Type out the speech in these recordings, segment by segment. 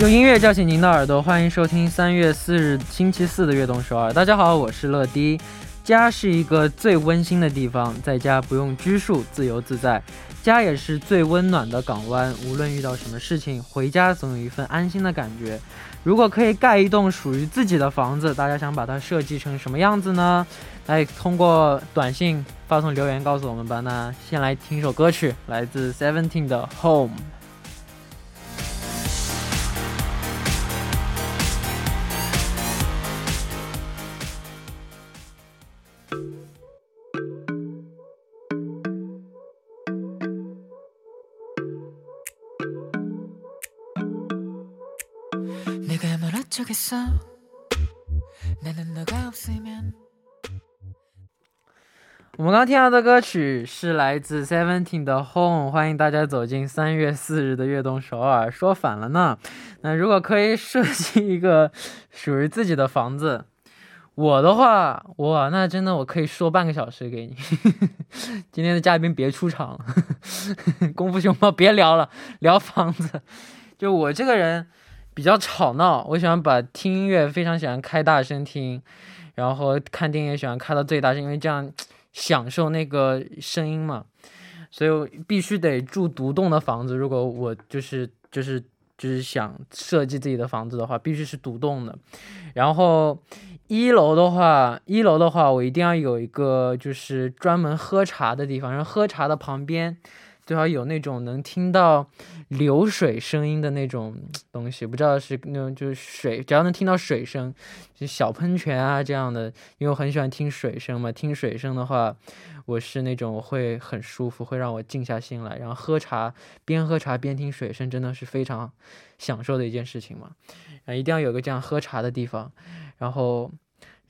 用音乐叫醒您的耳朵，欢迎收听三月四日星期四的《悦动首尔》。大家好，我是乐迪。家是一个最温馨的地方，在家不用拘束，自由自在。家也是最温暖的港湾，无论遇到什么事情，回家总有一份安心的感觉。如果可以盖一栋属于自己的房子，大家想把它设计成什么样子呢？来通过短信发送留言告诉我们吧。那先来听一首歌曲，来自 Seventeen 的《Home》。내가 뭘 어쩌겠어 나는 너가 없으면 我们刚听到的歌曲是来自 Seventeen 的《Home》，欢迎大家走进三月四日的悦动首尔。说反了呢，那如果可以设计一个属于自己的房子，我的话，哇，那真的我可以说半个小时给你。今天的嘉宾别出场了，功夫熊猫别聊了，聊房子。就我这个人 比较吵闹，我喜欢把听音乐非常喜欢开大声听，然后看电影也喜欢开到最大声，因为这样。享受那个声音嘛，所以必须得住独栋的房子。如果我就是就是就是想设计自己的房子的话，必须是独栋的。然后一楼的话，一楼的话，我一定要有一个就是专门喝茶的地方，然后喝茶的旁边最好有那种能听到流水声音的那种东西，不知道是那种就是水，只要能听到水声，就小喷泉啊这样的，因为我很喜欢听水声嘛。听水声的话，我是那种会很舒服，会让我静下心来。然后喝茶，边喝茶边听水声，真的是非常享受的一件事情嘛。啊，一定要有个这样喝茶的地方，然后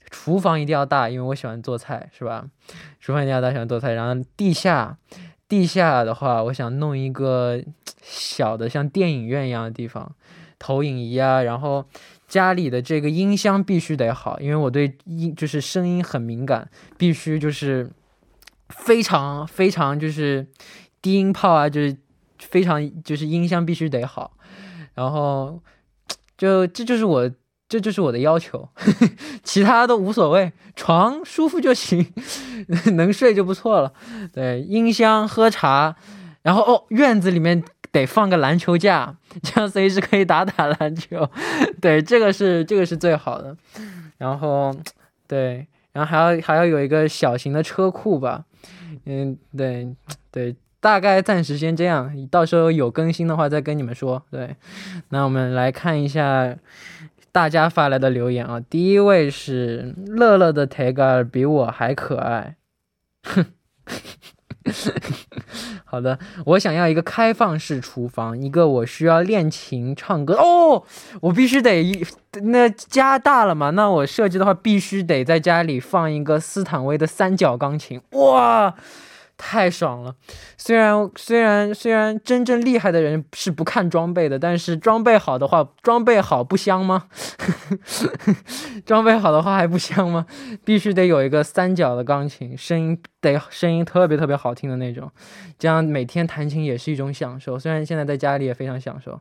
厨房一定要大，因为我喜欢做菜，是吧？厨房一定要大，喜欢做菜。然后地下。地下的话，我想弄一个小的像电影院一样的地方，投影仪啊，然后家里的这个音箱必须得好，因为我对音就是声音很敏感，必须就是非常非常就是低音炮啊，就是非常就是音箱必须得好，然后就这就是我。这就是我的要求，其他都无所谓，床舒服就行，能睡就不错了。对，音箱喝茶，然后哦，院子里面得放个篮球架，这样随时可以打打篮球。对，这个是这个是最好的。然后，对，然后还要还要有一个小型的车库吧。嗯，对对，大概暂时先这样，到时候有更新的话再跟你们说。对，那我们来看一下。大家发来的留言啊，第一位是乐乐的 tag 比我还可爱，哼，好的，我想要一个开放式厨房，一个我需要练琴唱歌哦，我必须得那家大了嘛，那我设计的话必须得在家里放一个斯坦威的三角钢琴，哇。太爽了！虽然虽然虽然真正厉害的人是不看装备的，但是装备好的话，装备好不香吗？装备好的话还不香吗？必须得有一个三角的钢琴，声音得声音特别特别好听的那种，这样每天弹琴也是一种享受。虽然现在在家里也非常享受。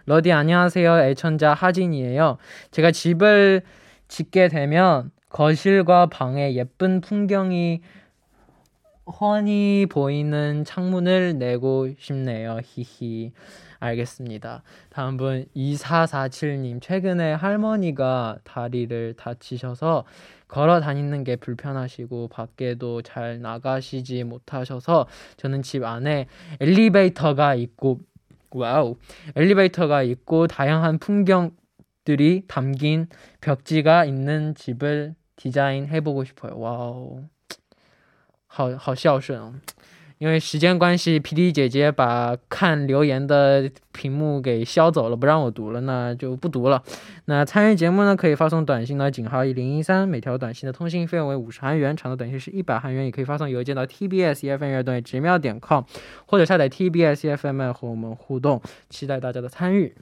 러디 안녕하세요. 애천자 하진이에요. 제가 집을 짓게 되면 거실과 방에 예쁜 풍경이 훤히 보이는 창문을 내고 싶네요. 히히. 알겠습니다. 다음 분 2447님 최근에 할머니가 다리를 다치셔서 걸어 다니는 게 불편하시고 밖에도 잘 나가시지 못하셔서 저는 집 안에 엘리베이터가 있고 와우 엘리베이터가 있고 다양한 풍경들이 담긴 벽지가 있는 집을 디자인해보고 싶어요. 와우. 好好孝顺哦， 因为时间关系，P D 姐姐把看留言的屏幕给消走了，不让我读了，那就不读了。那参与节目呢，可以发送短信到井号一零一三，每条短信的通信费用为五十韩元，长的短信是一百韩元，也可以发送邮件到 T B S E F M 乐队直瞄点 com，或者下载 T B S E F M 和我们互动，期待大家的参与。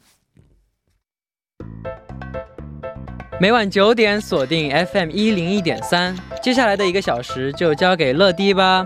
每晚九点锁定 FM 一零一点三，接下来的一个小时就交给乐迪吧。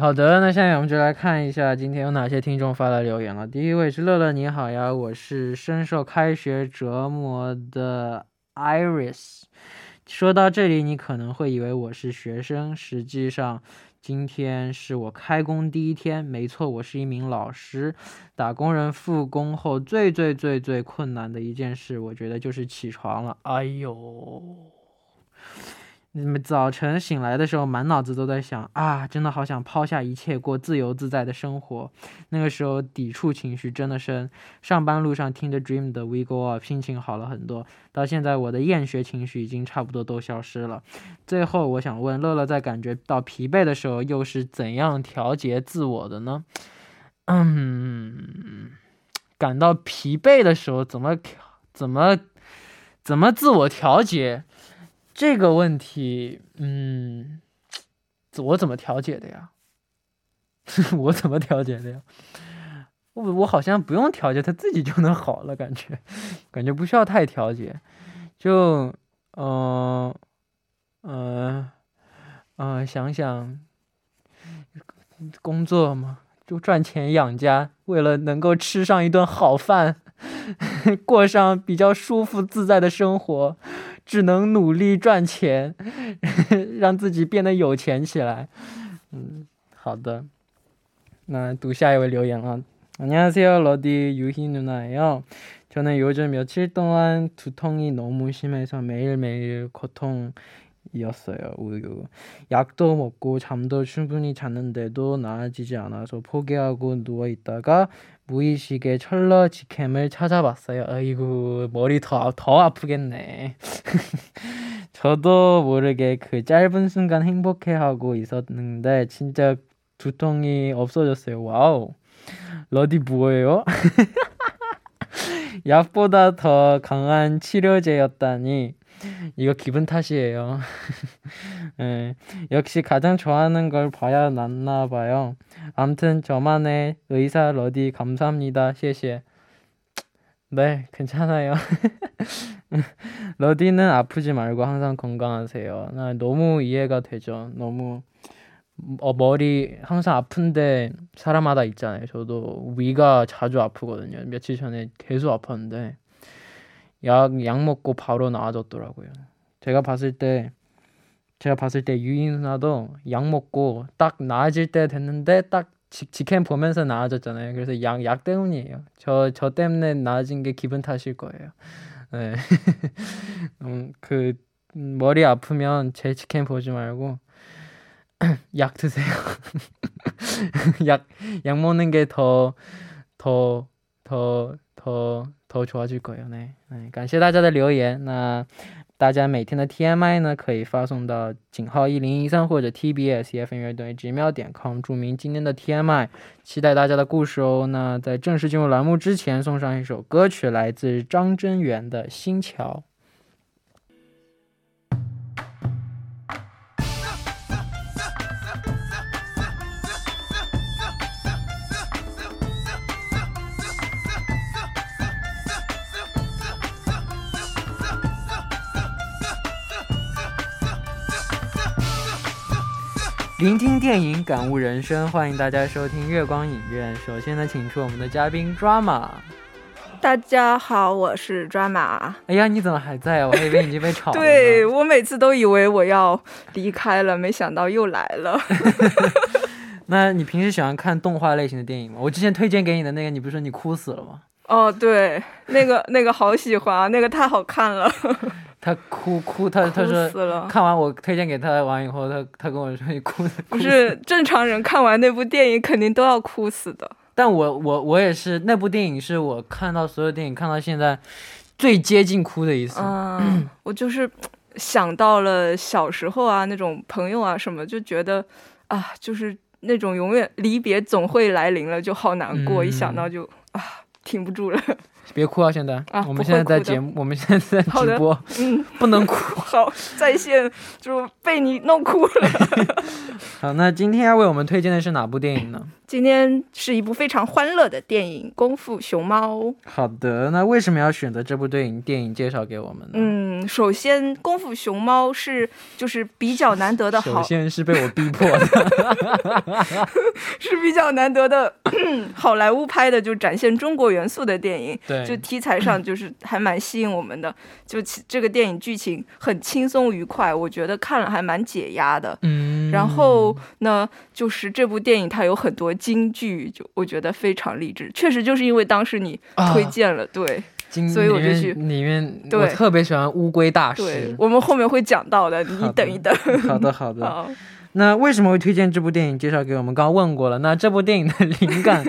好的，那下面我们就来看一下今天有哪些听众发来留言了。第一位是乐乐，你好呀，我是深受开学折磨的 Iris。说到这里，你可能会以为我是学生，实际上今天是我开工第一天。没错，我是一名老师。打工人复工后最最最最困难的一件事，我觉得就是起床了。哎呦！你们早晨醒来的时候，满脑子都在想啊，真的好想抛下一切，过自由自在的生活。那个时候抵触情绪真的深。上班路上听着 Dream 的 We Go Up，心情好了很多。到现在，我的厌学情绪已经差不多都消失了。最后，我想问乐乐，在感觉到疲惫的时候，又是怎样调节自我的呢？嗯，感到疲惫的时候，怎么调？怎么怎么自我调节？这个问题，嗯，我怎么调节 的呀？我怎么调节的呀？我我好像不用调节，它自己就能好了，感觉，感觉不需要太调节，就，嗯，嗯，嗯，想想，工作嘛，就赚钱养家，为了能够吃上一顿好饭，过上比较舒服自在的生活。 只能努力赚钱，让自己变得有钱起来。嗯，好的。那读下一位留言啊。안녕하세요러디유희누나예요저는요즘며칠동안두통이너무심해서매일매일고통이었어요우유약도먹고잠도충분히잤는데도나아지지않아서포기하고누워있다가 무의식의 철러 직캠을 찾아봤어요. 아이고 머리 더, 더 아프겠네. 저도 모르게 그 짧은 순간 행복해하고 있었는데 진짜 두통이 없어졌어요. 와우. 러디 뭐예요? 약보다 더 강한 치료제였다니 이거 기분 탓이에요. 네, 역시 가장 좋아하는 걸 봐야 낫나 봐요. 암튼 저만의 의사 러디 감사합니다.谢谢. 네, 괜찮아요. 러디는 아프지 말고 항상 건강하세요. 나 너무 이해가 되죠. 너무 어, 머리 항상 아픈데 사람마다 있잖아요. 저도 위가 자주 아프거든요. 며칠 전에 계속 아팠는데 약, 약 먹고 바로 나아졌더라고요. 제가 봤을 때, 제가 봤을 때 유인 누나도 약 먹고 딱 나아질 때 됐는데 딱 직, 직캠 보면서 나아졌잖아요. 그래서 약, 약 때문이에요. 저, 저 때문에 나아진 게 기분 탓일 거예요. 네. 음, 그, 머리 아프면 제 직캠 보지 말고 약 드세요. 약, 약 먹는 게 더, 더, 投投投出去狗呢。哎，感谢大家的留言。那大家每天的 TMI 呢，可以发送到井号一零一三或者 TBS FM 乐队 gmail 点 com，注明今天的 TMI，期待大家的故事哦。那在正式进入栏目之前，送上一首歌曲，来自张真源的《新桥》。聆听电影，感悟人生，欢迎大家收听月光影院。首先呢，请出我们的嘉宾 Drama。大家好，我是 Drama。哎呀，你怎么还在啊？我还以为你已经被炒了。对我每次都以为我要离开了，没想到又来了。那你平时喜欢看动画类型的电影吗？我之前推荐给你的那个，你不是说你哭死了吗？哦，对，那个那个好喜欢啊，那个太好看了。他哭哭，他他说看完我推荐给他完以后，他他跟我说你哭 不是正常人看完那部电影肯定都要哭死的。但我我我也是那部电影是我看到所有电影看到现在最接近哭的一次。嗯，我就是想到了小时候啊，那种朋友啊什么，就觉得啊，就是那种永远离别总会来临了，就好难过，一想到就啊，挺不住了。别哭啊！现在啊，我们现在在节目，我们现在在直播，嗯，不能哭。好，在线就被你弄哭了。好，那今天要为我们推荐的是哪部电影呢？今天是一部非常欢乐的电影《功夫熊猫》。好的，那为什么要选择这部电影？电影介绍给我们呢？嗯，首先，《功夫熊猫》是就是比较难得的好。首先是被我逼迫的，是比较难得的 好莱坞拍的，就展现中国元素的电影。对，就题材上就是 还蛮吸引我们的。就这个电影剧情很轻松愉快，我觉得看了还蛮解压的。嗯，然后呢，就是这部电影它有很多。金句就我觉得非常励志，确实就是因为当时你推荐了，对，所以我就去里面。我特别喜欢乌龟大师，我们后面会讲到的，你等一等。好的，好的。那为什么会推荐这部电影？介绍给我们，刚刚问过了。那这部电影的灵感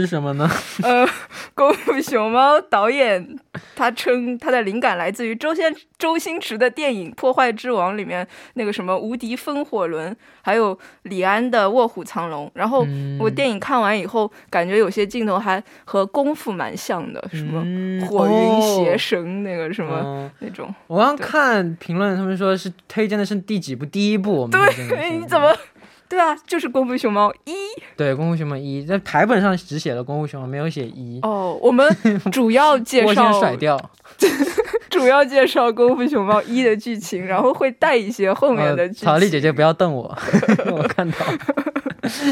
是什么呢？呃，功夫熊猫导演他称他的灵感来自于周先周星驰的电影《破坏之王》里面那个什么无敌风火轮，还有李安的《卧虎藏龙》。然后我电影看完以后，感觉有些镜头还和功夫蛮像的，什么火云邪神那个什么那种。我刚看评论，他们说是推荐的是第几部？第一部我们对。你怎么？对啊，就是《功夫熊猫一》。对，《功夫熊猫一》在台本上只写了《功夫熊猫》，没有写一。哦，我们主要 介绍。我先甩掉。主要介绍《功夫熊猫一》的剧情，然后会带一些后面的剧情。曹丽姐姐不要瞪我，我看到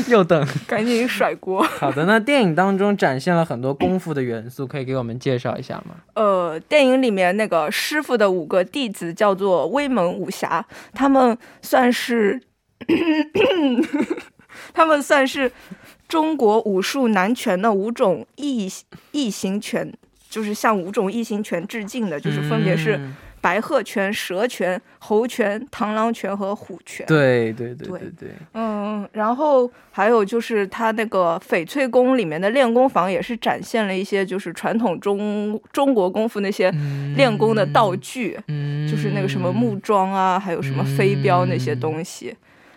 又瞪，赶紧甩锅。好的，那电影当中展现了很多功夫的元素，可以给我们介绍一下吗？呃，电影里面那个师傅的五个弟子叫做威猛武侠，他们算是。他们算是中国武术南拳的五种异异形拳，就是向五种异形拳致敬的，就是分别是。白鹤拳、蛇拳、猴拳、螳螂拳和虎拳。对对对对对。嗯，然后还有就是他那个翡翠宫里面的练功房，也是展现了一些就是传统中中国功夫那些练功的道具，就是那个什么木桩啊，还有什么飞镖那些东西。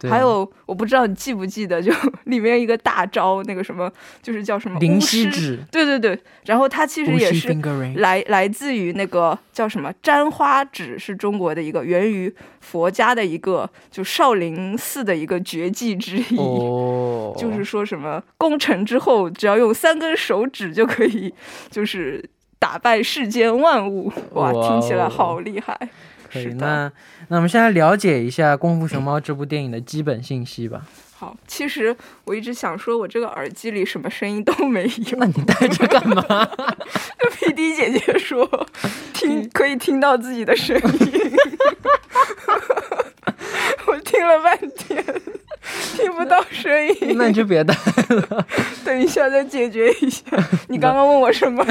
还有，我不知道你记不记得，就 里面一个大招，那个什么，就是叫什么灵犀指，对对对。然后它其实也是来来自于那个叫什么沾花指，是中国的一个源于佛家的一个就少林寺的一个绝技之一。哦，就是说什么攻城之后，只要用三根手指就可以，就是打败世间万物。哇，听起来好厉害。可以，那那我们先来了解一下《功夫熊猫》这部电影的基本信息吧。好，其实我一直想说，我这个耳机里什么声音都没有。那你戴着干嘛？就 P D 姐姐说，听可以听到自己的声音。我听了半天，听不到声音。那你就别戴了。等一下再解决一下。你刚刚问我什么？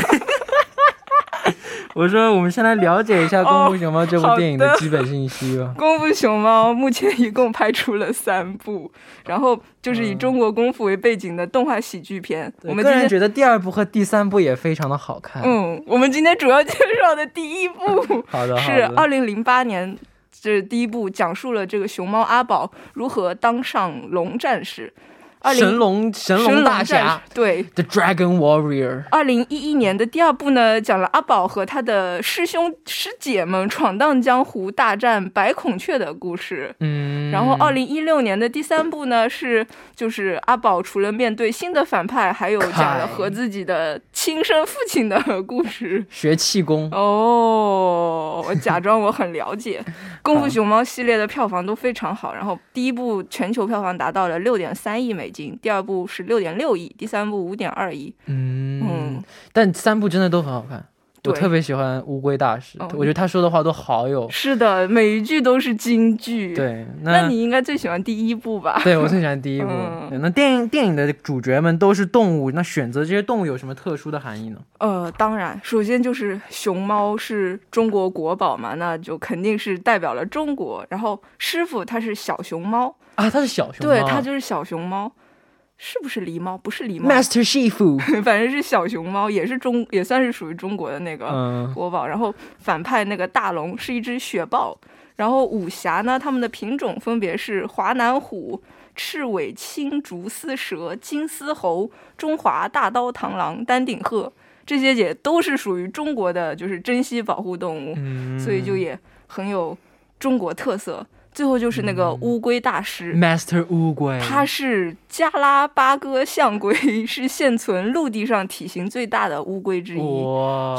我说我们先来了解一下《功夫熊猫》这部电影的的基本信息吧。功夫熊猫目前一共拍出了三部，然后就是以嗯中国功夫为背景的动画喜剧片。对个人我们今天觉得第二部和第三部也非常的好看。嗯，我们今天主要介绍的第一部 好的，是的。二零零八年，这是第一部讲述了这个熊猫阿宝如何当上龙战士。二零神龙神神龙大战侠士对。The Dragon Warrior。二零一一年的第二部呢，讲了阿宝和他的师兄师姐们闯荡江湖、大战白孔雀的故事。嗯，然后，二零一六年的第三部呢，是就是阿宝除了面对新的反派，还有讲了和自己的亲生父亲的故事。学气功。哦，我假装我很了解。功夫熊猫系列的票房都非常好，然后第一部全球票房达到了六点三亿美金，第二部是六点六亿，第三部五点二亿。嗯嗯，但三部真的都很好看。我特别喜欢乌龟大师，哦我觉得他说的话都好有。是的，每一句都是金句。，对，那你应该最喜欢第一部吧？对我最喜欢第一部。嗯那电影电影的主角们都是动物，那选择这些动物有什么特殊的含义呢？呃，当然，首先就是熊猫是中国国宝嘛，那就肯定是代表了中国。然后师傅他是小熊猫，啊，他是小熊猫，对，他就是小熊猫，是不是狸猫？不是狸猫，Master Shifu。反正是小熊猫，也是中，也算是属于中国的那个嗯，国宝。然后反派那个大龙是一只雪豹，然后武侠呢，它们的品种分别是华南虎、赤尾青竹丝蛇、金丝猴、中华大刀螳螂、丹顶鹤，这些也都是属于中国的，就是珍稀保护动物，嗯所以就也很有中国特色。最后就是那个乌龟大师，Master 乌龟，它是加拉巴哥象龟，是现存陆地上体型最大的乌龟之一。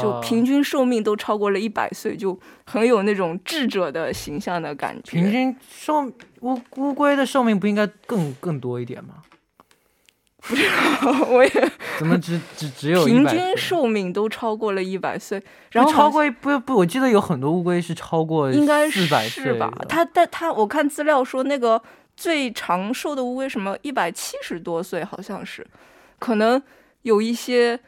就平均寿命都超过了一百岁，就很有那种智者的形象的感觉。平均寿乌乌龟的寿命不应该更更多一点吗？我也怎么只只只有平均寿命都超过了一百岁，然后超过不不，我记得有很多乌龟是超过应该四百是吧？它但它我看资料说那个最长寿的乌龟什么一百七十多岁，好像是，可能有一些。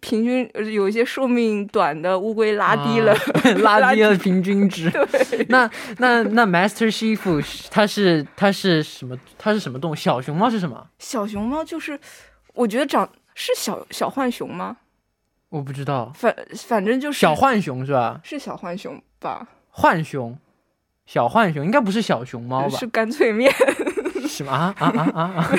平均呃有一些寿命短的乌龟拉低了，啊 拉低了 平均值。对，那那那 Master Shifu 是它是它是什么？它是什么动物？小熊猫是什么？小熊猫就是，我觉得长是小小浣熊吗？我不知道。反反正就是小浣熊是吧？是小浣熊吧？浣熊，小浣熊应该不是小熊猫吧？是干脆面。什么啊啊啊啊啊！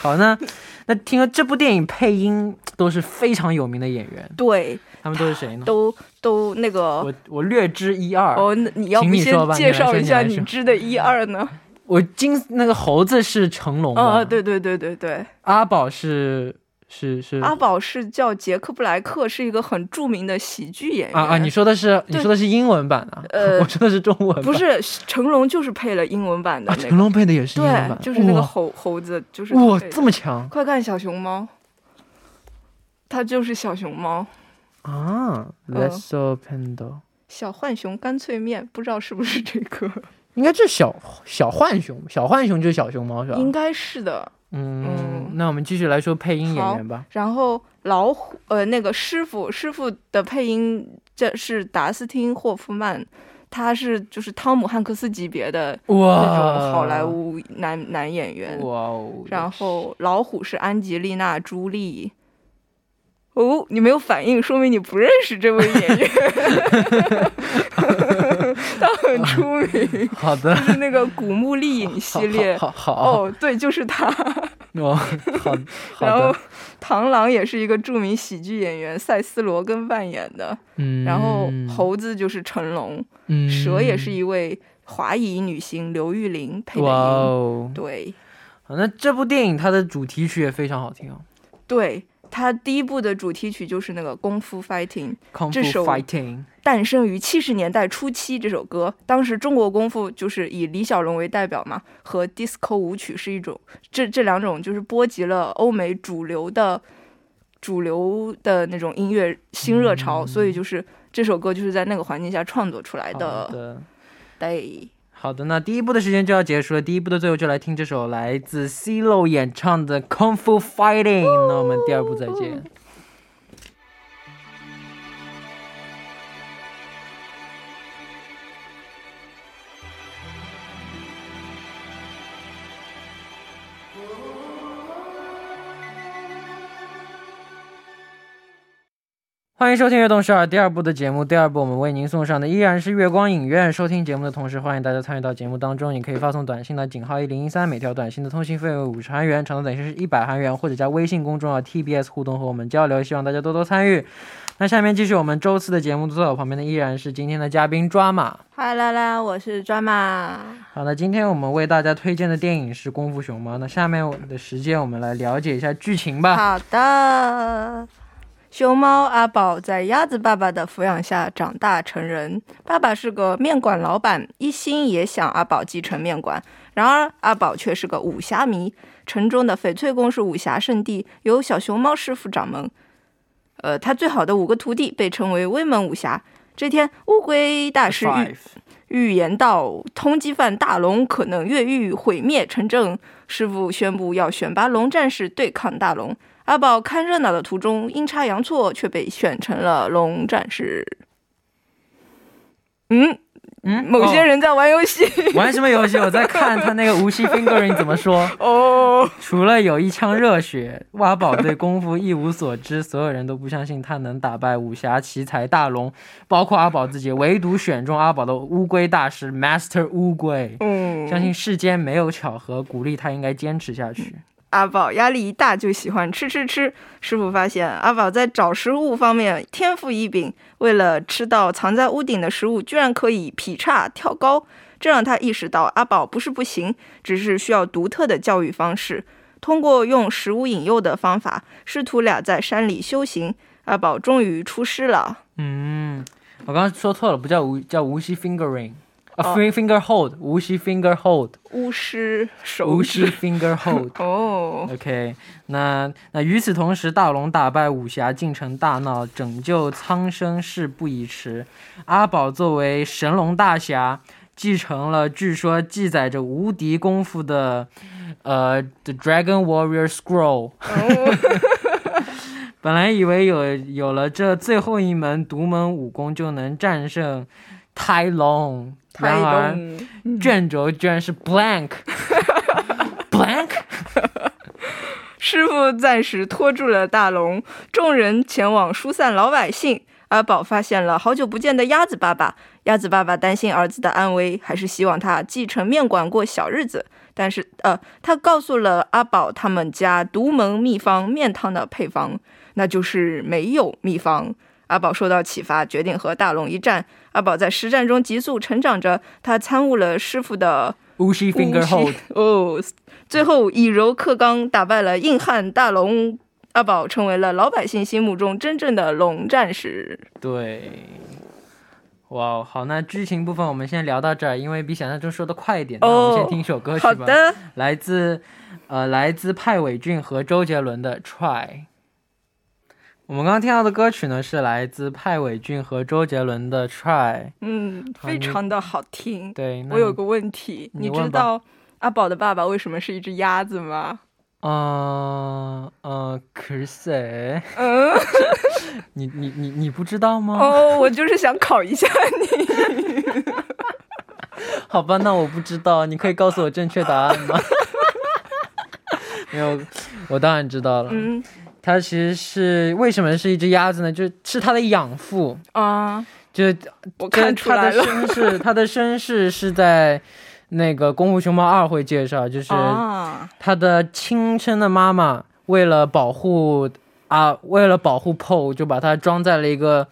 好，那那听说这部电影配音都是非常有名的演员，对，他们都是谁呢？都都那个我我略知一二。哦，那你要不先介绍一下你知的一二呢？我金那个猴子是成龙啊？哦，对对对对对，阿宝是是是阿宝是叫杰克布莱克，是一个很著名的喜剧演员。啊啊！你说的是你说的是英文版啊？呃我说的是中文版。不是成龙就是配了英文版的啊，那个，成龙配的也是英文版，，对就是那个猴猴子，就是哇这么强快看小熊猫，他就是小熊猫，啊！Let's open the，小浣熊干脆面，不知道是不是这个，应该就是小小浣熊，小浣熊就是小熊猫是吧？应该是的。嗯嗯，那我们继续来说配音演员吧。然后老虎，呃，那个师傅，师傅的配音这是达斯汀霍夫曼，他是就是汤姆汉克斯级别的那，种好莱坞男男演员。哇哦！然后老虎是安吉丽娜·朱莉。哦，你没有反应，说明你不认识这位演员。他很出名，好的，是那个《古墓丽影》系列。好好哦，对，就是他。哦，好好然后的，螳螂也是一个著名喜剧演员塞斯·罗根扮演的。嗯，然后猴子就是成龙，嗯蛇也是一位华裔女星刘玉玲配的哇音。哦，对好那这部电影它的主题曲也非常好听哦，对，它第一部的主题曲就是那个《功夫 Fighting》，这首诞生于七十年代初期。这首歌当时中国功夫就是以李小龙为代表嘛，和 disco 舞曲是一种，这这两种就是波及了欧美主流的主流的那种音乐新热潮，所以就是这首歌就是在那个环境下创作出来的。的。对，好的，那第一部的时间就要结束了。第一部的最后就来听这首来自 Celo 演唱的《Kung Fu Fighting》。那我们第二部再见。欢迎收听《悦动十二》第二部的节目。第二部我们为您送上的依然是月光影院。收听节目的同时，欢迎大家参与到节目当中。你可以发送短信到井号一零一三，每条短信的通信费为五十韩元，长度短信是一百韩元，或者加微信公众号 TBS 互动和我们交流。希望大家多多参与。那下面继续我们周四的节目，坐在我旁边的依然是今天的嘉宾抓马。嗨啦啦，我是抓马。好的，今天我们为大家推荐的电影是《功夫熊猫》。那下面的时间，我们来了解一下剧情吧。好的。熊猫阿宝在鸭子爸爸的抚养下长大成人。爸爸是个面馆老板，一心也想阿宝继承面馆。然而阿宝却是个武侠迷，城中的翡翠宫是武侠圣地，由小熊猫师傅掌门。呃，他最好的五个徒弟被称为威猛武侠。这天，乌龟大师预预言到，通缉犯大龙可能越狱毁灭城镇。师傅宣布要选拔龙战士对抗大龙。阿宝看热闹的途中，阴差阳错却被选成了龙战士。嗯嗯，某些人在玩游戏，玩什么游戏？我在看他那个无锡 fingering 怎么说。哦，除了有一腔热血，阿宝对功夫一无所知，所有人都不相信他能打败武侠奇才大龙，包括阿宝自己，唯独选中阿宝的乌龟大师 Master 乌龟。嗯，相信世间没有巧合，鼓励他应该坚持下去。阿宝压力一大就喜欢吃吃吃。师傅发现阿宝在找食物方面天赋异禀，为了吃到藏在屋顶的食物，居然可以劈叉跳高。这让他意识到阿宝不是不行，只是需要独特的教育方式。通过用食物引诱的方法，师徒俩在山里修行。阿宝终于出师了。嗯，我刚刚说错了，不叫无叫无锡 fingering。哦 A free finger hold，无锡 finger hold，巫师手指。finger hold。哦，OK，那那与此同时，大龙打败武侠进城大闹，拯救苍生事不宜迟。阿宝作为神龙大侠，继承了据说记载着无敌功夫的呃 The Dragon Warrior Scroll。本来以为有有了这最后一门独门武功就能战胜泰龙，太然而懂。卷轴居然是 blank blank。师傅暂时拖住了大龙，众人前往疏散老百姓。阿宝发现了好久不见的鸭子爸爸，鸭子爸爸担心儿子的安危，还是希望他继承面馆过小日子。但是，呃，他告诉了阿宝他们家独门秘方面汤的配方，那就是没有秘方。阿宝受到启发，决定和大龙一战。阿宝在实战中急速成长着，他参悟了师傅的无锡 finger hold。哦，最后以柔克刚，打败了硬汉大龙。阿宝成为了老百姓心目中真正的龙战士。对，哇，好，那剧情部分我们先聊到这儿，因为比想象中说的快一点。那我们先听一首歌曲吧。好的，来自呃来自派伟俊和周杰伦的《Try》。我们刚刚听到的歌曲呢，是来自派伟俊和周杰伦的《Try》。嗯，非常的好听。对，那我有个问题，你你知道阿宝的爸爸为什么是一只鸭子吗？嗯嗯，可是谁？嗯，你你你你不知道吗？哦，我就是想考一下你。好吧，那我不知道，你可以告诉我正确答案吗？没有，我当然知道了。嗯它其实是为什么是一只鸭子呢？就是它的养父，啊，就我这看出它的。身世，它的身世是在那个《功夫熊猫二》会介绍，就是啊，他的亲生的妈妈为了保护啊，为了保护 PO，就把它装在了一个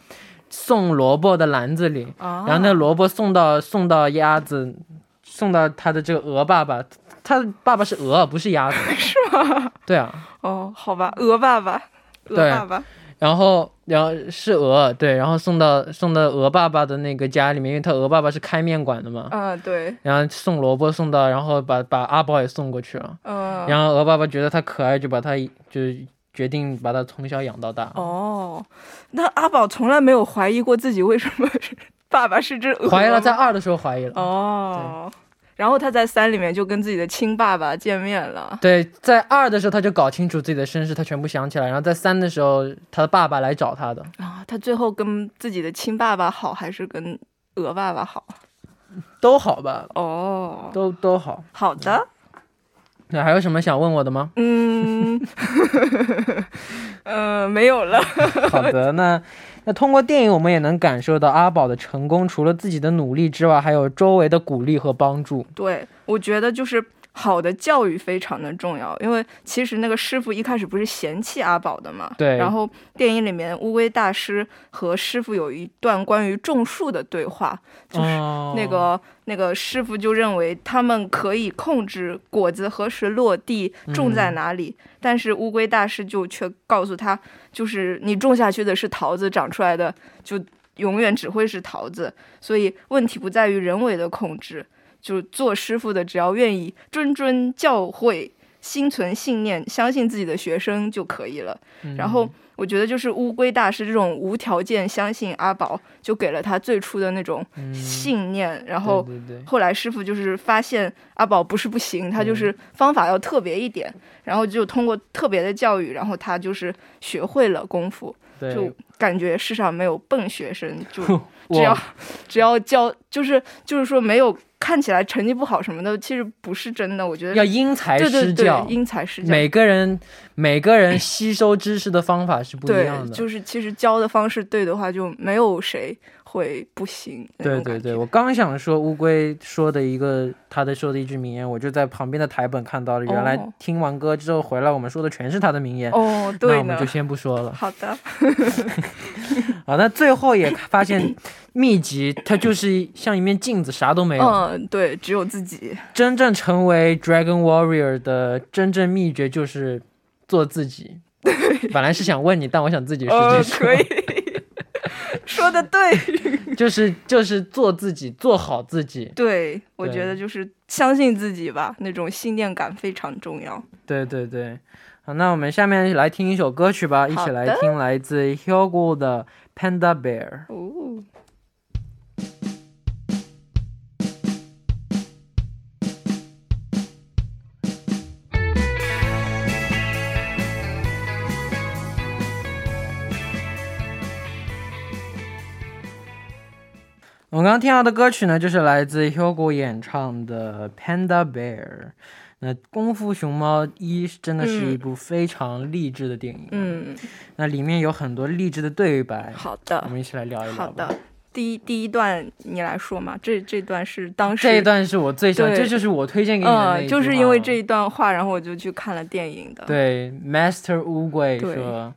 送萝卜的篮子里，啊。然后那萝卜送到送到鸭子，送到他的这个鹅爸爸，他爸爸是鹅，不是鸭子，是吗？对啊，哦，好吧，鹅爸爸，鹅对爸爸。然后然后是鹅，对，然后送到送到鹅爸爸的那个家里面，因为他鹅爸爸是开面馆的嘛，啊，对，然后送萝卜送到，然后把把阿宝也送过去了，嗯。然后鹅爸爸觉得他可爱，就把他就是决定把他从小养到大。哦，那阿宝从来没有怀疑过自己为什么是爸爸是只鹅，怀疑了，在二的时候怀疑了。哦，然后他在三里面就跟自己的亲爸爸见面了。对，在二的时候他就搞清楚自己的身世，他全部想起来。然后在三的时候，他的爸爸来找他的，啊，他最后跟自己的亲爸爸好，还是跟鹅爸爸好？都好吧，哦，都都好。好的，那还有什么想问我的吗？嗯，呃，没有了。好的，那那通过电影，我们也能感受到阿宝的成功，除了自己的努力之外，还有周围的鼓励和帮助。对，我觉得就是好的教育非常的重要，因为其实那个师傅一开始不是嫌弃阿宝的嘛，对然后电影里面乌龟大师和师傅有一段关于种树的对话，就是哦那个、那个师傅就认为他们可以控制果子何时落地、种在哪里，但是乌龟大师就却告诉他，就是你种下去的是桃子，长出来的就永远只会是桃子，所以问题不在于人为的控制，就做师傅的只要愿意谆谆教诲。心存信念，相信自己的学生就可以了。嗯然后我觉得就是乌龟大师这种无条件相信阿宝，就给了他最初的那种信念。然后后来师傅就是发现阿宝不是不行，他就是嗯方法要特别一点，然后就通过特别的教育，然后他就是学会了功夫。就感觉世上没有笨学生，就 只要只要教，就是就是说没有看起来成绩不好什么的，其实不是真的。我觉得要因材对对对施教，，因材施教。每个人每个人吸收知识的方法是不一样，的。就是其实教的方式对的话，就没有谁会不行。对对对，我刚想说乌龟说的一个他的说的一句名言，我就在旁边的台本看到了。原来哦听完歌之后回来，我们说的全是他的名言。哦，对那我们就。先不说了。好的，好，那最后也发现秘籍它就是像一面镜子，啥都没有。嗯，对，只有自己。真正成为 Dragon Warrior 的真正秘诀就是做自己。本来是想问你，但我想自己说，可以，说的对。就是就是做自己，做好自己。对，我觉得就是相信自己吧，那种信念感非常重要。对对对，好，那我们下面来听一首歌曲吧，一起来听来自 Hugo 的 Panda Bear。哦，刚刚听到的歌曲呢，就是来自 Hugo 演唱的 Panda Bear。那《功夫熊猫一》真的是一嗯部非常励志的电影，，嗯，那里面有很多励志的对白，好的我，们一起来聊一聊。好的。。第一第一段你来说嘛，这这段是当时这一段是我最喜欢，这就是我推荐给你的那一嗯，就是因为这一段话，然后我就去看了电影的。对，Master 乌龟对说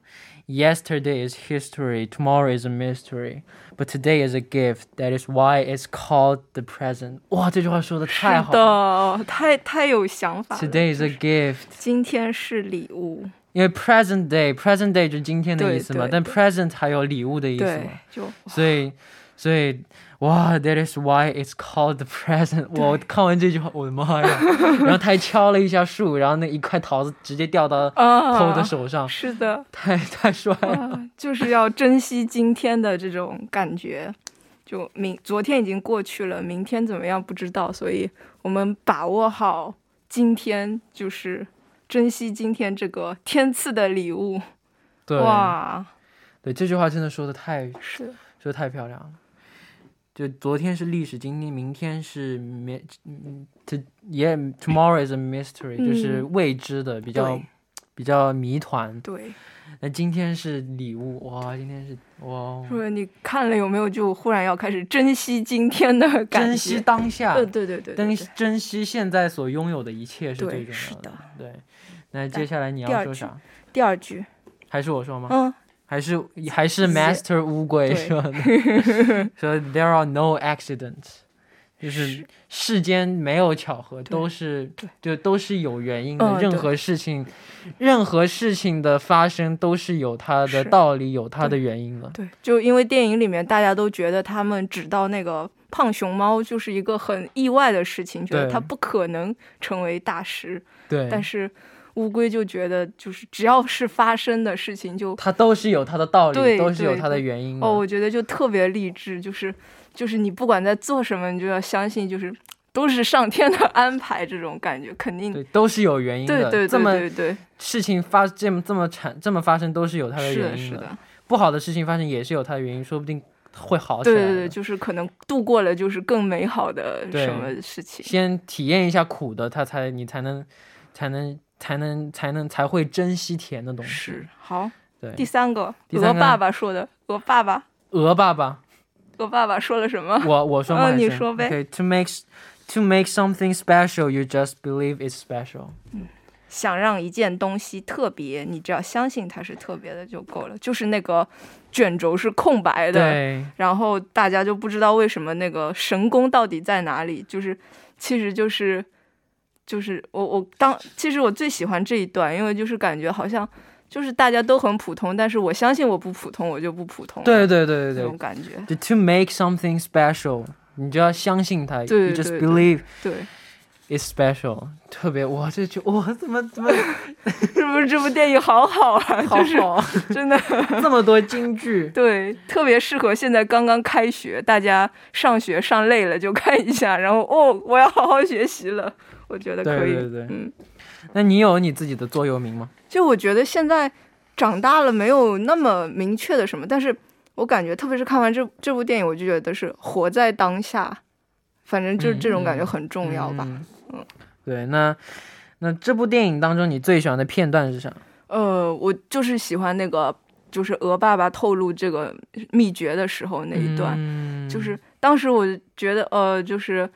：“Yesterday is history, tomorrow is a mystery, but today is a gift. That is why it's called the present。”哇，这句话说的太是好了。的，太太有想法了。 Today is 就 a 是 gift，今天是礼物，因为 present day，present day 就是今天的对意思嘛，但对对 present 还有礼物的意思对嘛，，就所以， 所以。哇，That is why it's called the present。我看完这句话，我的妈呀！然后他还敲了一下树，然后那一块桃子直接掉到啊，偷的手上，是的，太太帅了。啊，就是要珍惜今天的这种感觉。就明昨天已经过去了，明天怎么样不知道，所以我们把握好今天，就是珍惜今天这个天赐的礼物。对，哇，对，这句话真的说的太是说的太漂亮了。就昨天是历史，今天明天是 mi 嗯，to yeah tomorrow is a mystery，、嗯就是未知的，比较比较谜团。对，那今天是礼物，哇，今天是哇，说你看了有没有？就忽然要开始珍惜今天的感觉，珍惜当下，对对对对对珍对珍惜现在所拥有的一切是最重要是的对，那接下来你要说啥？第二句，还是我说吗？嗯，还是还是 Master 乌龟说的，说 There are no accidents，就是世间没有巧合，都是就都是有原因的。任何事情，任何事情的发生都是有它的道理，有它的原因的。对，就因为电影里面大家都觉得他们指到那个胖熊猫就是一个很意外的事情，觉得对。它不可能成为大师，对，但是乌龟就觉得就是只要是发生的事情就它都是有它的道理，对都是有它的原因的。哦，我觉得就特别励志，就是就是你不管在做什么，你就要相信就是。都是上天的安排，这种感觉肯定对，都是有原因的。对对对这么对对，事情发这么这么产这么发生，都是有它的原因的是的，不好的事情发生也是有它的原因，说不定会好起来。对对对，就是可能度过了就是更美好的什么事情，先体验一下苦的，他才你才能才能才能才能才会珍惜甜的东西。是好，对，第三个，鹅爸爸说的，鹅爸爸，鹅爸爸，鹅爸爸说了什么？我我说吗？嗯你说呗 Okay, to make to make something special, you just believe it's special. 嗯想让一件东西特别，你只要相信它是特别的就够了。就是那个卷轴是空白的，对，然后大家就不知道为什么那个神功到底在哪里，就是其实就是就是我我当其实我最喜欢这一段，因为就是感觉好像就是大家都很普通，但是我相信我不普通，我就不普通对，对对对对对种感觉，就 to make something special，你就要相信它对 you just believe 对，it's special。特别哇，这句哇，怎么怎么 是不是这部电影好好啊？好就是好，真的。这么多金句。对，特别适合现在刚刚开学，大家上学上累了就看一下，然后哦，我要好好学习了，我觉得可以。对对对嗯，那你有你自己的座右铭吗？就我觉得现在长大了没有那么明确的什么，但是我感觉特别是看完这这部电影，我就觉得是活在当下，反正就嗯这种感觉嗯很重要吧。嗯嗯对，那那这部电影当中你最喜欢的片段是啥？呃，我就是喜欢那个，就是鹅爸爸透露这个秘诀的时候那一段，嗯就是当时我觉得，呃，就是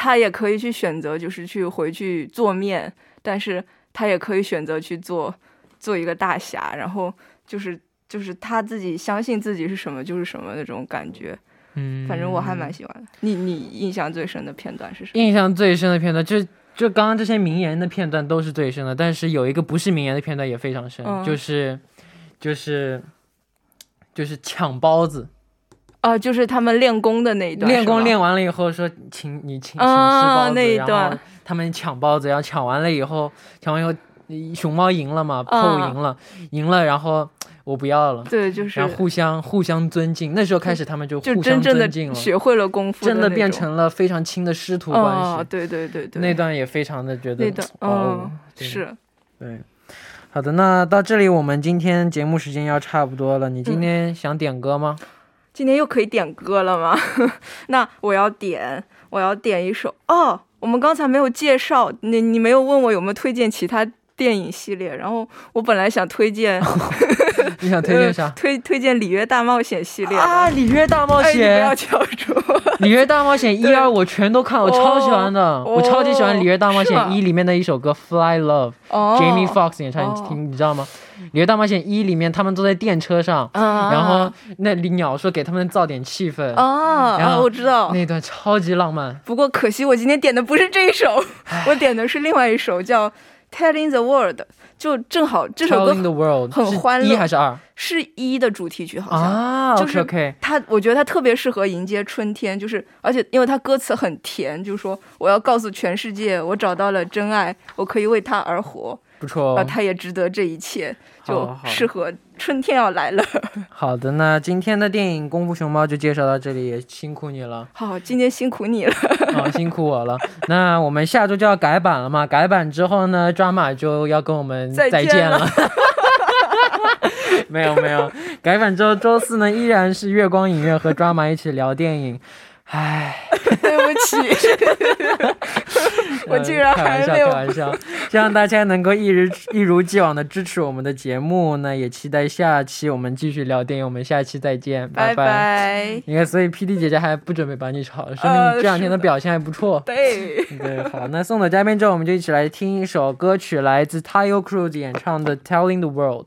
他也可以去选择，就是去回去做面，但是他也可以选择去做做一个大侠，然后就是就是他自己相信自己是什么就是什么那种感觉，嗯反正我还蛮喜欢的。你你印象最深的片段是什么？印象最深的片段，就就刚刚这些名言的片段都是最深的，但是有一个不是名言的片段也非常深，嗯就是就是就是抢包子，啊、就是他们练功的那一段，练功练完了以后说请你请请吃啊包子，那一然后段他们抢包子，然后抢完了以后，抢完以后熊猫赢了嘛，啊后赢了，赢了，然后我不要了。对，就是然后互相互相尊敬，那时候开始他们就就互相真正尊敬了，的学会了功夫，真的变成了非常亲的师徒关系。哦，对对对对，那段也非常的觉得那段，是。对，好的，那到这里我们今天节目时间要差不多了。你嗯今天想点歌吗？今天又可以点歌了吗？那我要点，我要点一首哦。我们刚才没有介绍，你你没有问我有没有推荐其他电影系列，然后我本来想推荐 你想推荐啥呃？推推荐《里约大冒险》系列啊，《里约大冒哎，你不要险》敲住，里约大冒险 一二我全都看，我超喜欢的，哦我超级喜欢《里约大冒险一》里面的一首歌《Fly Love》哦 Jamie Foxx 演唱，哦你听你知道吗？《里约大冒险一》里面他们坐在电车上，啊，然后那里鸟说给他们造点气氛，啊，然后啊我知道。那段超级浪漫。不过可惜我今天点的不是这一首，我点的是另外一首叫《Telling the World》，就正好这首歌 Telling the World 很欢乐一还是二是一的主题曲，好像。啊就是它，我觉得它特别适合迎接春天，就是而且因为它歌词很甜，就是说我要告诉全世界，我找到了真爱，我可以为他而活，不错啊，哦。他也值得这一切，就适合春天要来了。好的，那今天的电影《功夫熊猫》就介绍到这里，也辛苦你了。好，今天辛苦你了。好，辛苦我了。那我们下周就要改版了嘛？改版之后呢，抓马就要跟我们再见了再见了。没有没有，改版之后周四呢依然是月光影院和抓马一起聊电影。唉，对不起，我竟然呃开玩笑，还没有开玩笑。希望大家能够一如一如既往的支持我们的节目，那也期待下期我们继续聊电影。我们下期再见，拜拜。拜。你看，所以 P D 姐姐还不准备把你炒了，说明呃你这两天的表现还不错。对，对，好，那送走嘉宾之后，我们就一起来听一首歌曲，来自 Tayo Cruz 演唱的《Telling the World》。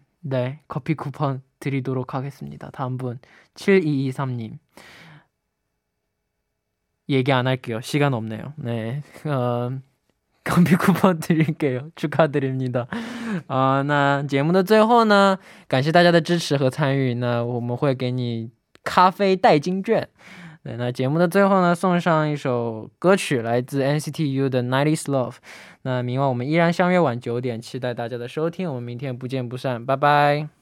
네 커피 쿠폰 드리도록 하겠습니다. 다음 분 7223님 얘기 안 할게요. 시간 없네요. 네, 어, 커피 쿠폰 드릴게요. 축하드립니다. 啊、那节目的最后呢，感谢大家的支持和参与，那我们会给你咖啡代金券。 对，那节目的最后呢，送上一首歌曲，来自 NCT U 的《Nineties Love》。那明晚我们依然相约晚九点，期待大家的收听，我们明天不见不散，拜拜。